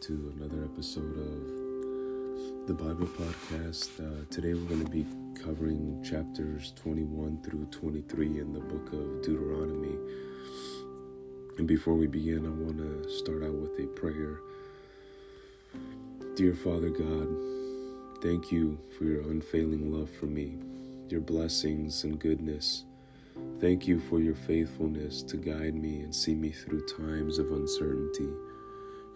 to another episode of the Bible Podcast. Uh, today we're going to be covering chapters 21 through 23 in the book of Deuteronomy. And before we begin, I want to start out with a prayer. Dear Father God, thank you for your unfailing love for me, your blessings and goodness. Thank you for your faithfulness to guide me and see me through times of uncertainty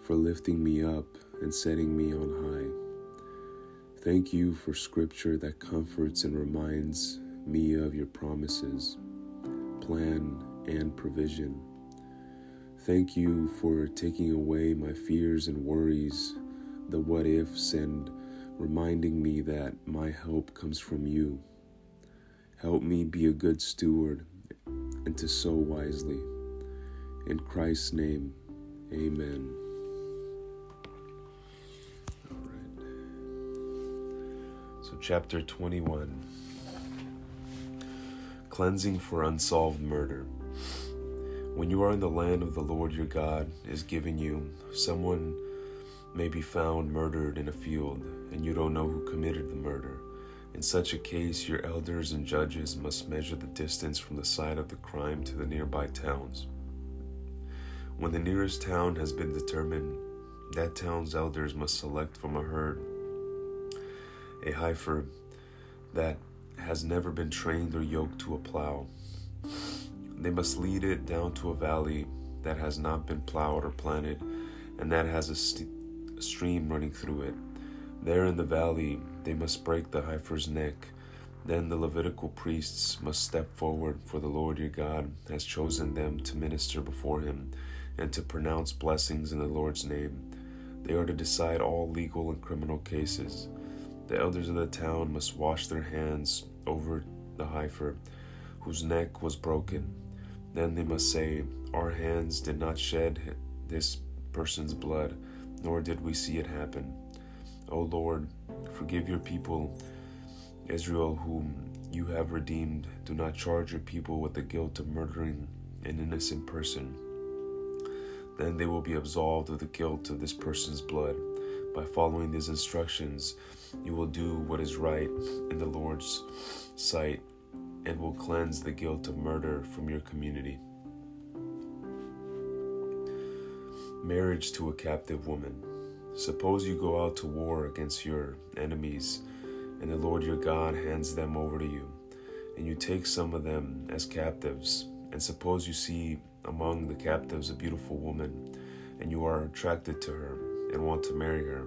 for lifting me up and setting me on high. Thank you for scripture that comforts and reminds me of your promises, plan, and provision. Thank you for taking away my fears and worries, the what ifs, and reminding me that my help comes from you. Help me be a good steward and to sow wisely. In Christ's name, amen. Chapter 21 Cleansing for Unsolved Murder. When you are in the land of the Lord your God is giving you, someone may be found murdered in a field, and you don't know who committed the murder. In such a case, your elders and judges must measure the distance from the site of the crime to the nearby towns. When the nearest town has been determined, that town's elders must select from a herd a heifer that has never been trained or yoked to a plow. They must lead it down to a valley that has not been plowed or planted and that has a, st- stream running through it. There in the valley, they must break the heifer's neck. Then the Levitical priests must step forward, for the Lord your God has chosen them to minister before him and to pronounce blessings in the Lord's name. They are to decide all legal and criminal cases. The elders of the town must wash their hands over the heifer whose neck was broken. Then they must say, Our hands did not shed this person's blood, nor did we see it happen. O Lord, forgive your people, Israel, whom you have redeemed. Do not charge your people with the guilt of murdering an innocent person. Then they will be absolved of the guilt of this person's blood. By following these instructions, you will do what is right in the Lord's sight and will cleanse the guilt of murder from your community. Marriage to a captive woman. Suppose you go out to war against your enemies, and the Lord your God hands them over to you, and you take some of them as captives. And suppose you see among the captives a beautiful woman, and you are attracted to her and want to marry her.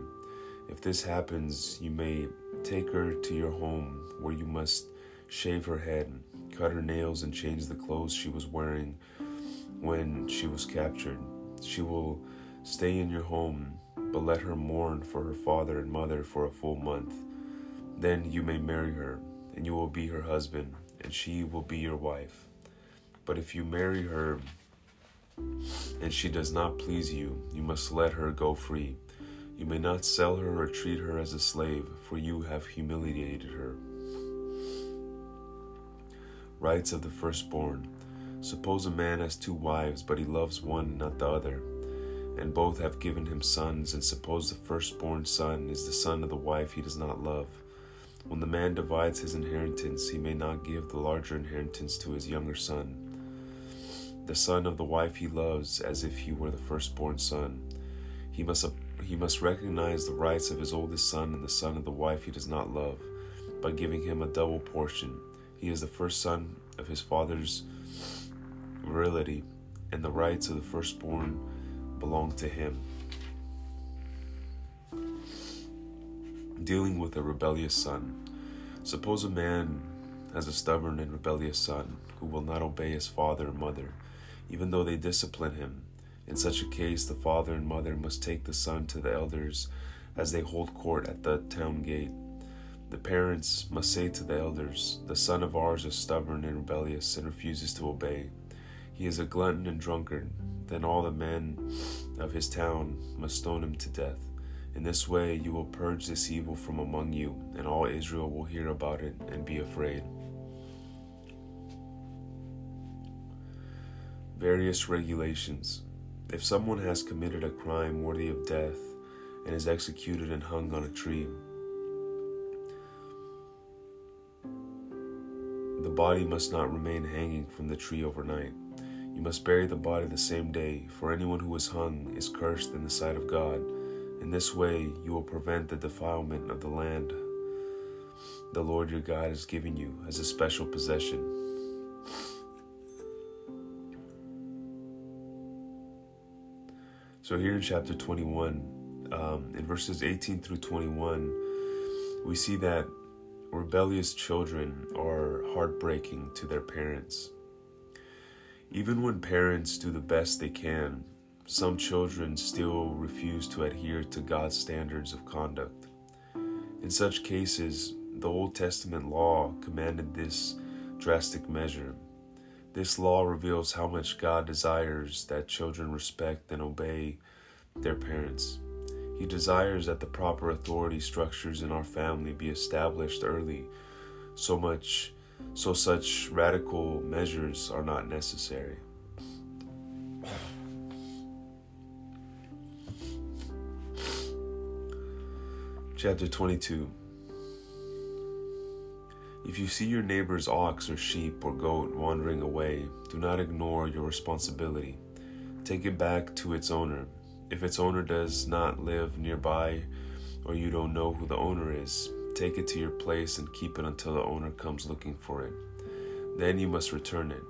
If this happens, you may take her to your home, where you must shave her head, cut her nails, and change the clothes she was wearing when she was captured. She will stay in your home, but let her mourn for her father and mother for a full month. Then you may marry her, and you will be her husband, and she will be your wife. But if you marry her and she does not please you, you must let her go free. You may not sell her or treat her as a slave, for you have humiliated her. Rights of the firstborn. Suppose a man has two wives, but he loves one, not the other, and both have given him sons, and suppose the firstborn son is the son of the wife he does not love. When the man divides his inheritance, he may not give the larger inheritance to his younger son the son of the wife he loves as if he were the firstborn son. He must he must recognize the rights of his oldest son and the son of the wife he does not love by giving him a double portion. He is the first son of his father's virility, and the rights of the firstborn belong to him. Dealing with a rebellious son. Suppose a man has a stubborn and rebellious son who will not obey his father or mother even though they discipline him. In such a case, the father and mother must take the son to the elders as they hold court at the town gate. The parents must say to the elders, The son of ours is stubborn and rebellious and refuses to obey. He is a glutton and drunkard. Then all the men of his town must stone him to death. In this way you will purge this evil from among you, and all Israel will hear about it and be afraid. Various regulations. If someone has committed a crime worthy of death, and is executed and hung on a tree. The body must not remain hanging from the tree overnight. You must bury the body the same day, for anyone who is hung is cursed in the sight of God. In this way, you will prevent the defilement of the land the Lord your God is giving you as a special possession. So, here in chapter 21, um, in verses 18 through 21, we see that rebellious children are heartbreaking to their parents. Even when parents do the best they can, some children still refuse to adhere to God's standards of conduct. In such cases, the Old Testament law commanded this drastic measure. This law reveals how much God desires that children respect and obey their parents. He desires that the proper authority structures in our family be established early, so much so such radical measures are not necessary. Chapter 22 If you see your neighbor's ox or sheep or goat wandering away, do not ignore your responsibility. Take it back to its owner. If its owner does not live nearby or you don't know who the owner is, take it to your place and keep it until the owner comes looking for it. Then you must return it.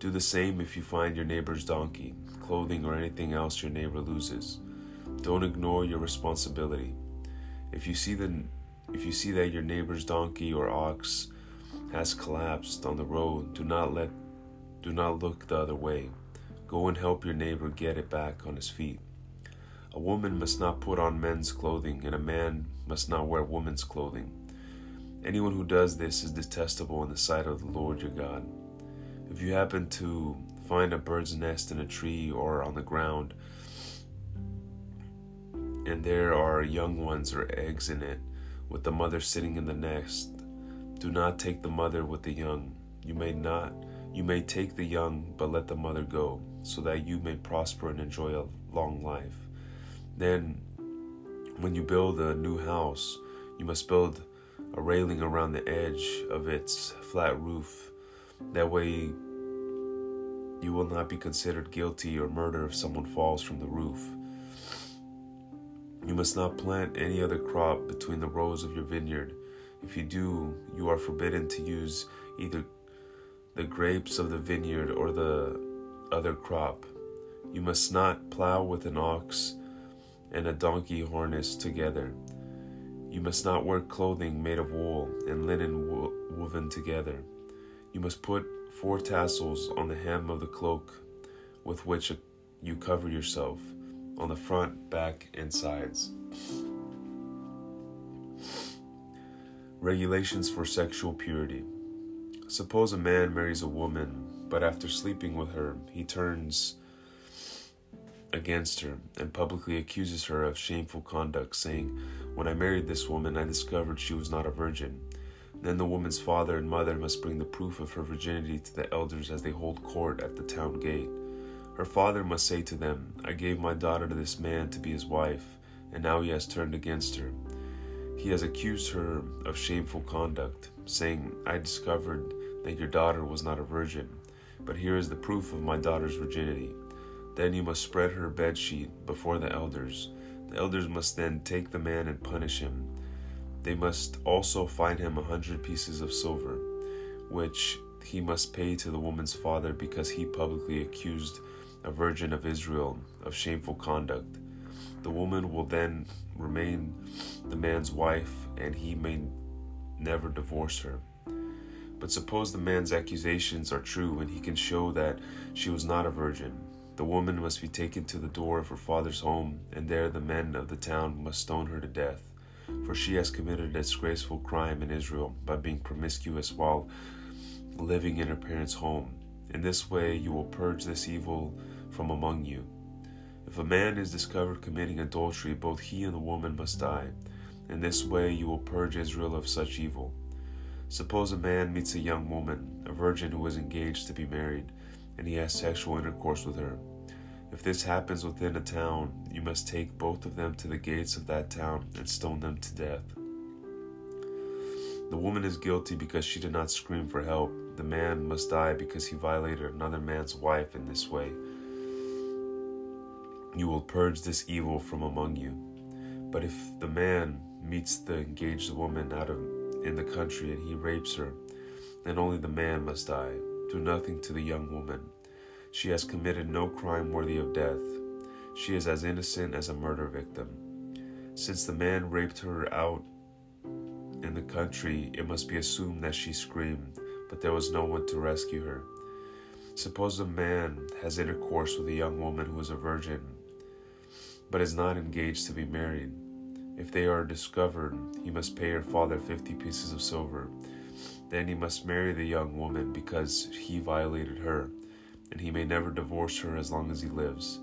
Do the same if you find your neighbor's donkey, clothing, or anything else your neighbor loses. Don't ignore your responsibility. If you see the if you see that your neighbor's donkey or ox has collapsed on the road, do not let do not look the other way. Go and help your neighbor get it back on his feet. A woman must not put on men's clothing, and a man must not wear woman's clothing. Anyone who does this is detestable in the sight of the Lord your God. If you happen to find a bird's nest in a tree or on the ground, and there are young ones or eggs in it, with the mother sitting in the nest. Do not take the mother with the young. You may not. You may take the young, but let the mother go, so that you may prosper and enjoy a long life. Then, when you build a new house, you must build a railing around the edge of its flat roof. That way, you will not be considered guilty or murder if someone falls from the roof. You must not plant any other crop between the rows of your vineyard. If you do, you are forbidden to use either the grapes of the vineyard or the other crop. You must not plow with an ox and a donkey harnessed together. You must not wear clothing made of wool and linen wo- woven together. You must put four tassels on the hem of the cloak with which you cover yourself on the front, back, and sides. Regulations for sexual purity. Suppose a man marries a woman, but after sleeping with her, he turns against her and publicly accuses her of shameful conduct, saying, When I married this woman, I discovered she was not a virgin. Then the woman's father and mother must bring the proof of her virginity to the elders as they hold court at the town gate. Her father must say to them, I gave my daughter to this man to be his wife, and now he has turned against her. He has accused her of shameful conduct, saying, I discovered that your daughter was not a virgin, but here is the proof of my daughter's virginity. Then you must spread her bed sheet before the elders. The elders must then take the man and punish him. They must also fine him a hundred pieces of silver, which he must pay to the woman's father because he publicly accused a virgin of Israel, of shameful conduct. The woman will then remain the man's wife, and he may never divorce her. But suppose the man's accusations are true and he can show that she was not a virgin. The woman must be taken to the door of her father's home, and there the men of the town must stone her to death. For she has committed a disgraceful crime in Israel by being promiscuous while living in her parents' home. In this way you will purge this evil from among you. If a man is discovered committing adultery, both he and the woman must die. In this way you will purge Israel of such evil. Suppose a man meets a young woman, a virgin who is engaged to be married, and he has sexual intercourse with her. If this happens within a town, you must take both of them to the gates of that town and stone them to death. The woman is guilty because she did not scream for help. The man must die because he violated another man's wife in this way. You will purge this evil from among you. But if the man meets the engaged woman out of in the country and he rapes her, then only the man must die. Do nothing to the young woman. She has committed no crime worthy of death. She is as innocent as a murder victim. Since the man raped her out in the country, it must be assumed that she screamed, but there was no one to rescue her. Suppose a man has intercourse with a young woman who is a virgin, but is not engaged to be married. If they are discovered, he must pay her father fifty pieces of silver. Then he must marry the young woman because he violated her, and he may never divorce her as long as he lives.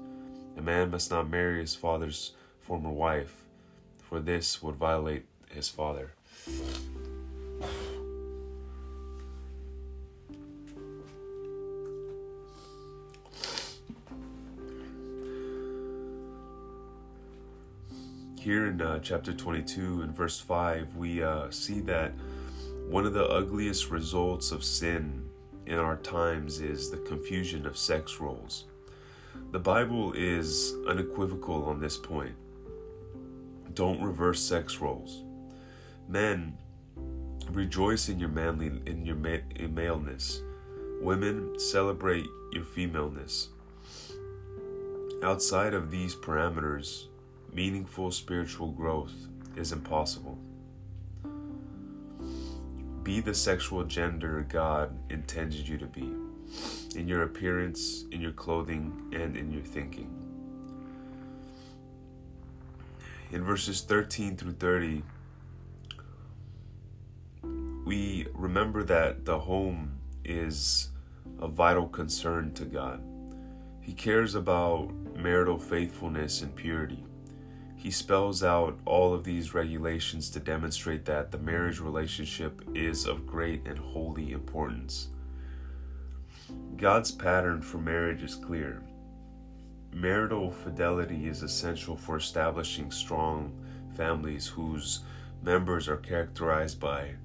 A man must not marry his father's former wife, for this would violate his father. Here in uh, chapter 22 and verse 5, we uh, see that one of the ugliest results of sin in our times is the confusion of sex roles. The Bible is unequivocal on this point. Don't reverse sex roles. Men, rejoice in your manly in your ma- in maleness. Women, celebrate your femaleness. Outside of these parameters, meaningful spiritual growth is impossible. Be the sexual gender God intended you to be in your appearance, in your clothing, and in your thinking. In verses 13 through 30, we remember that the home is a vital concern to God. He cares about marital faithfulness and purity. He spells out all of these regulations to demonstrate that the marriage relationship is of great and holy importance. God's pattern for marriage is clear. Marital fidelity is essential for establishing strong families whose members are characterized by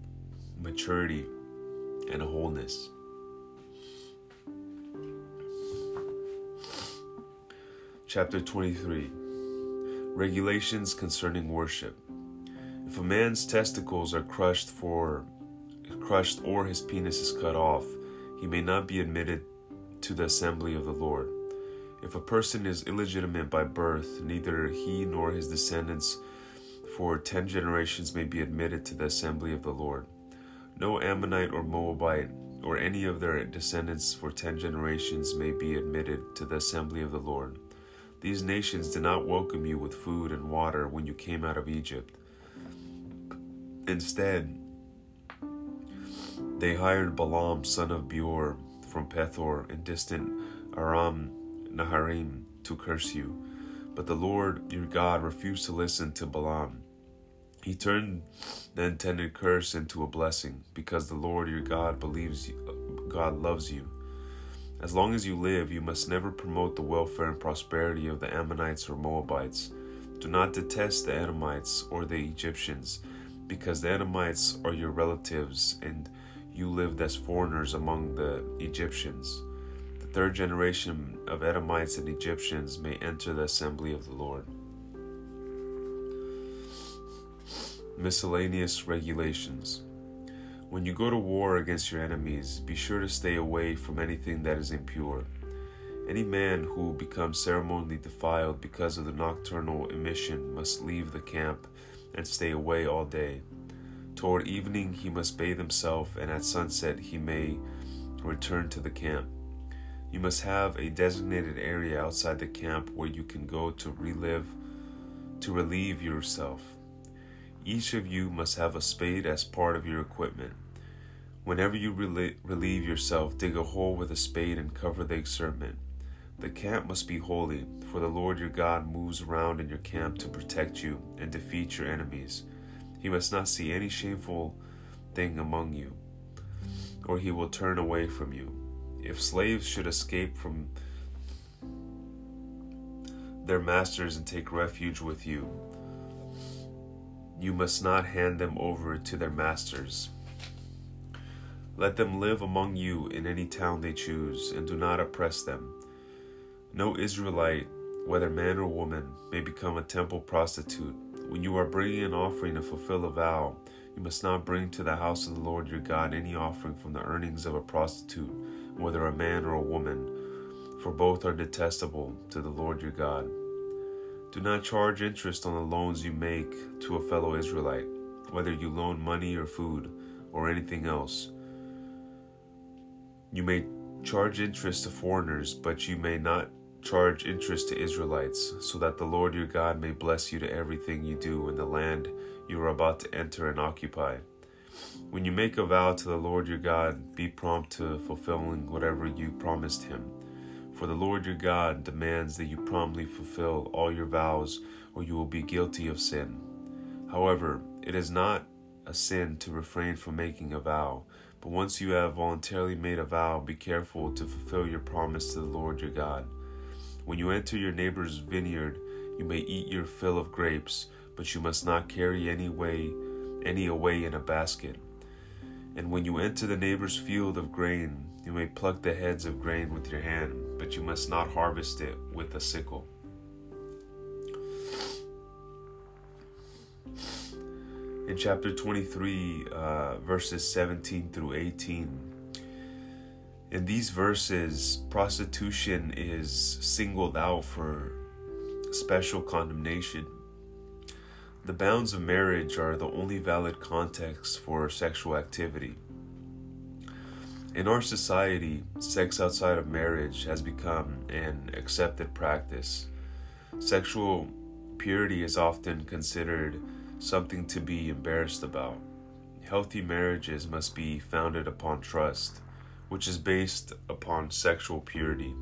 maturity and wholeness. Chapter 23 Regulations concerning worship. If a man's testicles are crushed for crushed or his penis is cut off, he may not be admitted to the assembly of the Lord. If a person is illegitimate by birth, neither he nor his descendants for ten generations may be admitted to the assembly of the Lord. No Ammonite or Moabite or any of their descendants for ten generations may be admitted to the assembly of the Lord. These nations did not welcome you with food and water when you came out of Egypt. Instead, they hired Balaam, son of Beor, from Pethor in distant Aram Naharaim, to curse you. But the Lord your God refused to listen to Balaam. He turned the intended curse into a blessing, because the Lord your God believes you, God loves you as long as you live, you must never promote the welfare and prosperity of the Ammonites or Moabites. Do not detest the Edomites or the Egyptians, because the Edomites are your relatives and you lived as foreigners among the Egyptians. The third generation of Edomites and Egyptians may enter the assembly of the Lord. Miscellaneous regulations. When you go to war against your enemies, be sure to stay away from anything that is impure. Any man who becomes ceremonially defiled because of the nocturnal emission must leave the camp and stay away all day. Toward evening he must bathe himself, and at sunset he may return to the camp. You must have a designated area outside the camp where you can go to relive to relieve yourself. Each of you must have a spade as part of your equipment. Whenever you relieve yourself, dig a hole with a spade and cover the excitement. The camp must be holy, for the Lord your God moves around in your camp to protect you and defeat your enemies. He must not see any shameful thing among you, or he will turn away from you. If slaves should escape from their masters and take refuge with you. You must not hand them over to their masters. Let them live among you in any town they choose, and do not oppress them. No Israelite, whether man or woman, may become a temple prostitute. When you are bringing an offering to fulfill a vow, you must not bring to the house of the Lord your God any offering from the earnings of a prostitute, whether a man or a woman, for both are detestable to the Lord your God. Do not charge interest on the loans you make to a fellow Israelite, whether you loan money or food or anything else you may charge interest to foreigners, but you may not charge interest to Israelites, so that the Lord your God may bless you to everything you do in the land you are about to enter and occupy. When you make a vow to the Lord your God, be prompt to fulfilling whatever you promised him. For the Lord your God demands that you promptly fulfill all your vows, or you will be guilty of sin. However, it is not a sin to refrain from making a vow but once you have voluntarily made a vow, be careful to fulfill your promise to the Lord your God. When you enter your neighbor's vineyard, you may eat your fill of grapes, but you must not carry any way any away in a basket. And when you enter the neighbor's field of grain, you may pluck the heads of grain with your hand, but you must not harvest it with a sickle. in chapter 23, uh, verses 17 through 18. In these verses, prostitution is singled out for special condemnation. The bounds of marriage are the only valid context for sexual activity. In our society, sex outside of marriage has become an accepted practice. Sexual purity is often considered something to be embarrassed about. Healthy marriages must be founded upon trust, which is based upon sexual purity.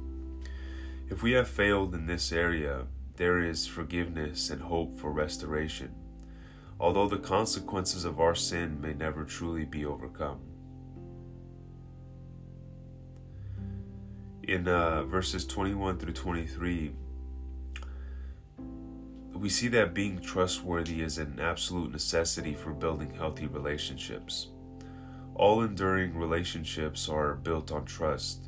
If we have failed in this area, there is forgiveness and hope for restoration, although the consequences of our sin may never truly be overcome. In uh, verses 21 through 23, we see that being trustworthy is an absolute necessity for building healthy relationships. All enduring relationships are built on trust.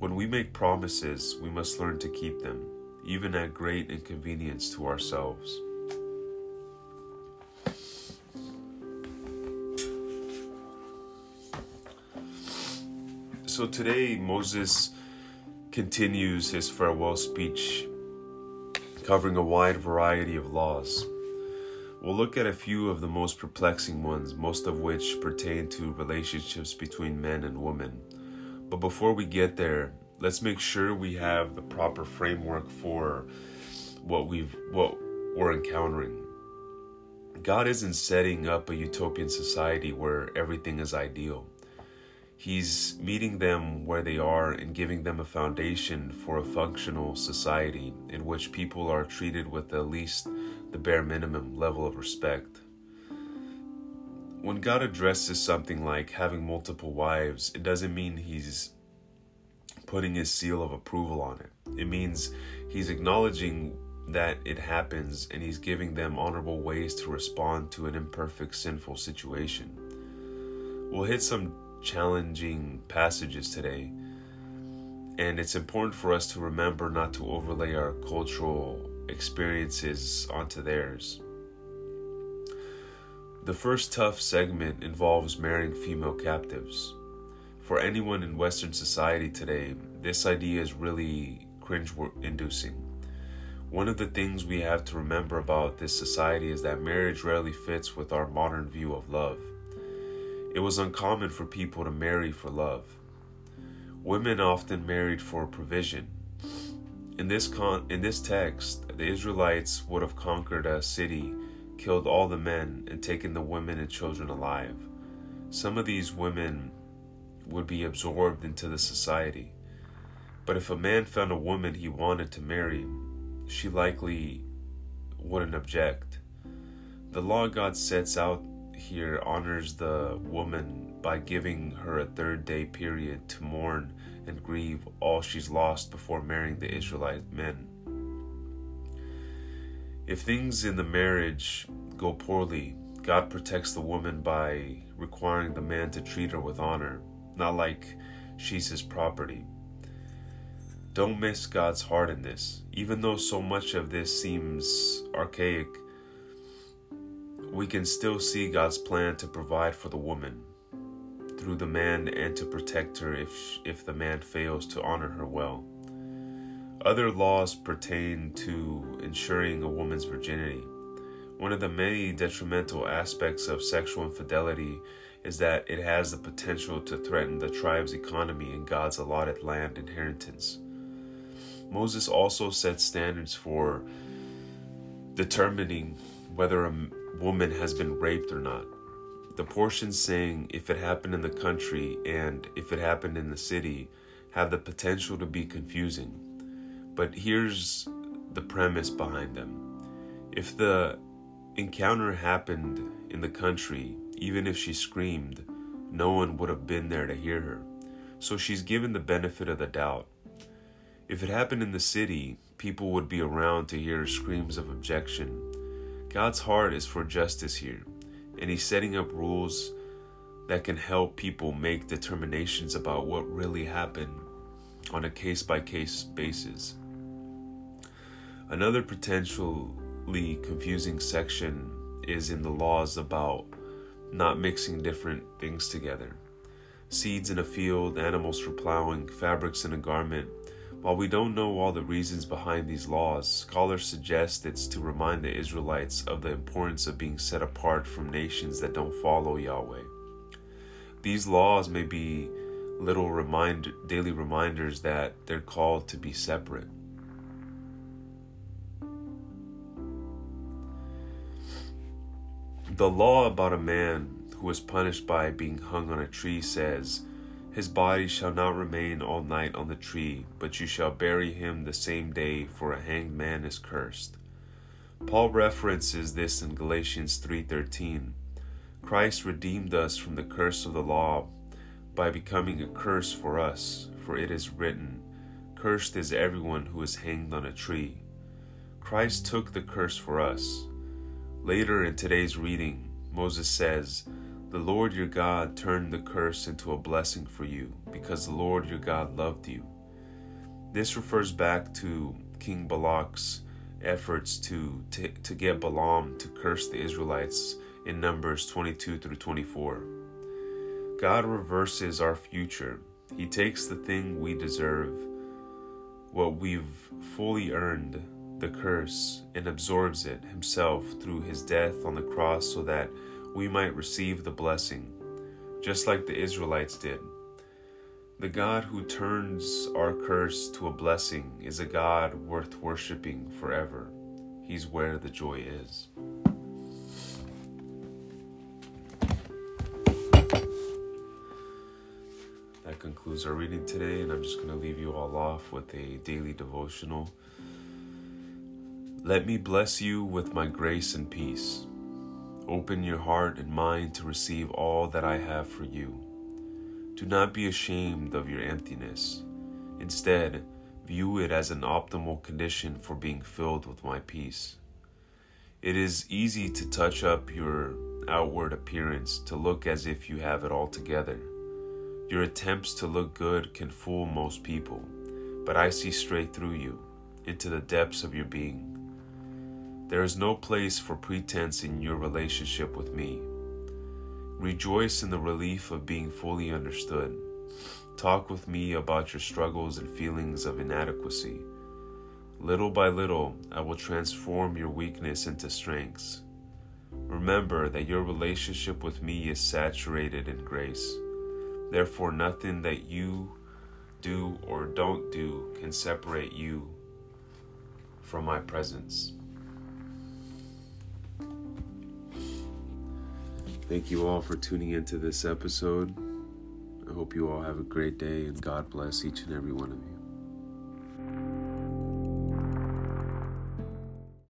When we make promises, we must learn to keep them, even at great inconvenience to ourselves. So today, Moses continues his farewell speech covering a wide variety of laws. We'll look at a few of the most perplexing ones, most of which pertain to relationships between men and women. But before we get there, let's make sure we have the proper framework for what we've what we're encountering. God isn't setting up a utopian society where everything is ideal. He's meeting them where they are and giving them a foundation for a functional society in which people are treated with at least the bare minimum level of respect. When God addresses something like having multiple wives, it doesn't mean He's putting His seal of approval on it. It means He's acknowledging that it happens and He's giving them honorable ways to respond to an imperfect, sinful situation. We'll hit some challenging passages today. And it's important for us to remember not to overlay our cultural experiences onto theirs. The first tough segment involves marrying female captives. For anyone in Western society today, this idea is really cringe inducing. One of the things we have to remember about this society is that marriage rarely fits with our modern view of love. It was uncommon for people to marry for love. Women often married for provision. In this con- in this text, the Israelites would have conquered a city, killed all the men, and taken the women and children alive. Some of these women would be absorbed into the society. But if a man found a woman he wanted to marry, she likely wouldn't object. The law God sets out here honors the woman by giving her a third day period to mourn and grieve all she's lost before marrying the Israelite men. If things in the marriage go poorly, God protects the woman by requiring the man to treat her with honor, not like she's his property. Don't miss God's heart in this. Even though so much of this seems archaic, we can still see God's plan to provide for the woman through the man and to protect her if, if the man fails to honor her well. Other laws pertain to ensuring a woman's virginity. One of the many detrimental aspects of sexual infidelity is that it has the potential to threaten the tribe's economy and God's allotted land inheritance. Moses also set standards for determining whether a woman has been raped or not. The portions saying if it happened in the country and if it happened in the city have the potential to be confusing. But here's the premise behind them. If the encounter happened in the country, even if she screamed, no one would have been there to hear her. So she's given the benefit of the doubt. If it happened in the city, people would be around to hear screams of objection. God's heart is for justice here, and He's setting up rules that can help people make determinations about what really happened on a case by case basis. Another potentially confusing section is in the laws about not mixing different things together. Seeds in a field, animals for plowing, fabrics in a garment, while we don't know all the reasons behind these laws, scholars suggest it's to remind the Israelites of the importance of being set apart from nations that don't follow Yahweh. These laws may be little remind, daily reminders that they're called to be separate. The law about a man who was punished by being hung on a tree says, his body shall not remain all night on the tree, but you shall bury him the same day, for a hanged man is cursed. Paul references this in Galatians 3:13. Christ redeemed us from the curse of the law by becoming a curse for us, for it is written, Cursed is everyone who is hanged on a tree. Christ took the curse for us. Later in today's reading, Moses says, the Lord your God turned the curse into a blessing for you, because the Lord your God loved you. This refers back to King Balak's efforts to, to, to get Balaam to curse the Israelites in Numbers 22 through 24. God reverses our future. He takes the thing we deserve, what we've fully earned, the curse, and absorbs it himself through his death on the cross so that we might receive the blessing, just like the Israelites did. The God who turns our curse to a blessing is a God worth worshiping forever. He's where the joy is. That concludes our reading today, and I'm just going to leave you all off with a daily devotional. Let me bless you with my grace and peace. Open your heart and mind to receive all that I have for you. Do not be ashamed of your emptiness. Instead, view it as an optimal condition for being filled with my peace. It is easy to touch up your outward appearance to look as if you have it all together. Your attempts to look good can fool most people, but I see straight through you, into the depths of your being. There is no place for pretense in your relationship with me. Rejoice in the relief of being fully understood. Talk with me about your struggles and feelings of inadequacy. Little by little, I will transform your weakness into strengths. Remember that your relationship with me is saturated in grace. Therefore, nothing that you do or don't do can separate you from my presence. Thank you all for tuning into this episode. I hope you all have a great day and God bless each and every one of you.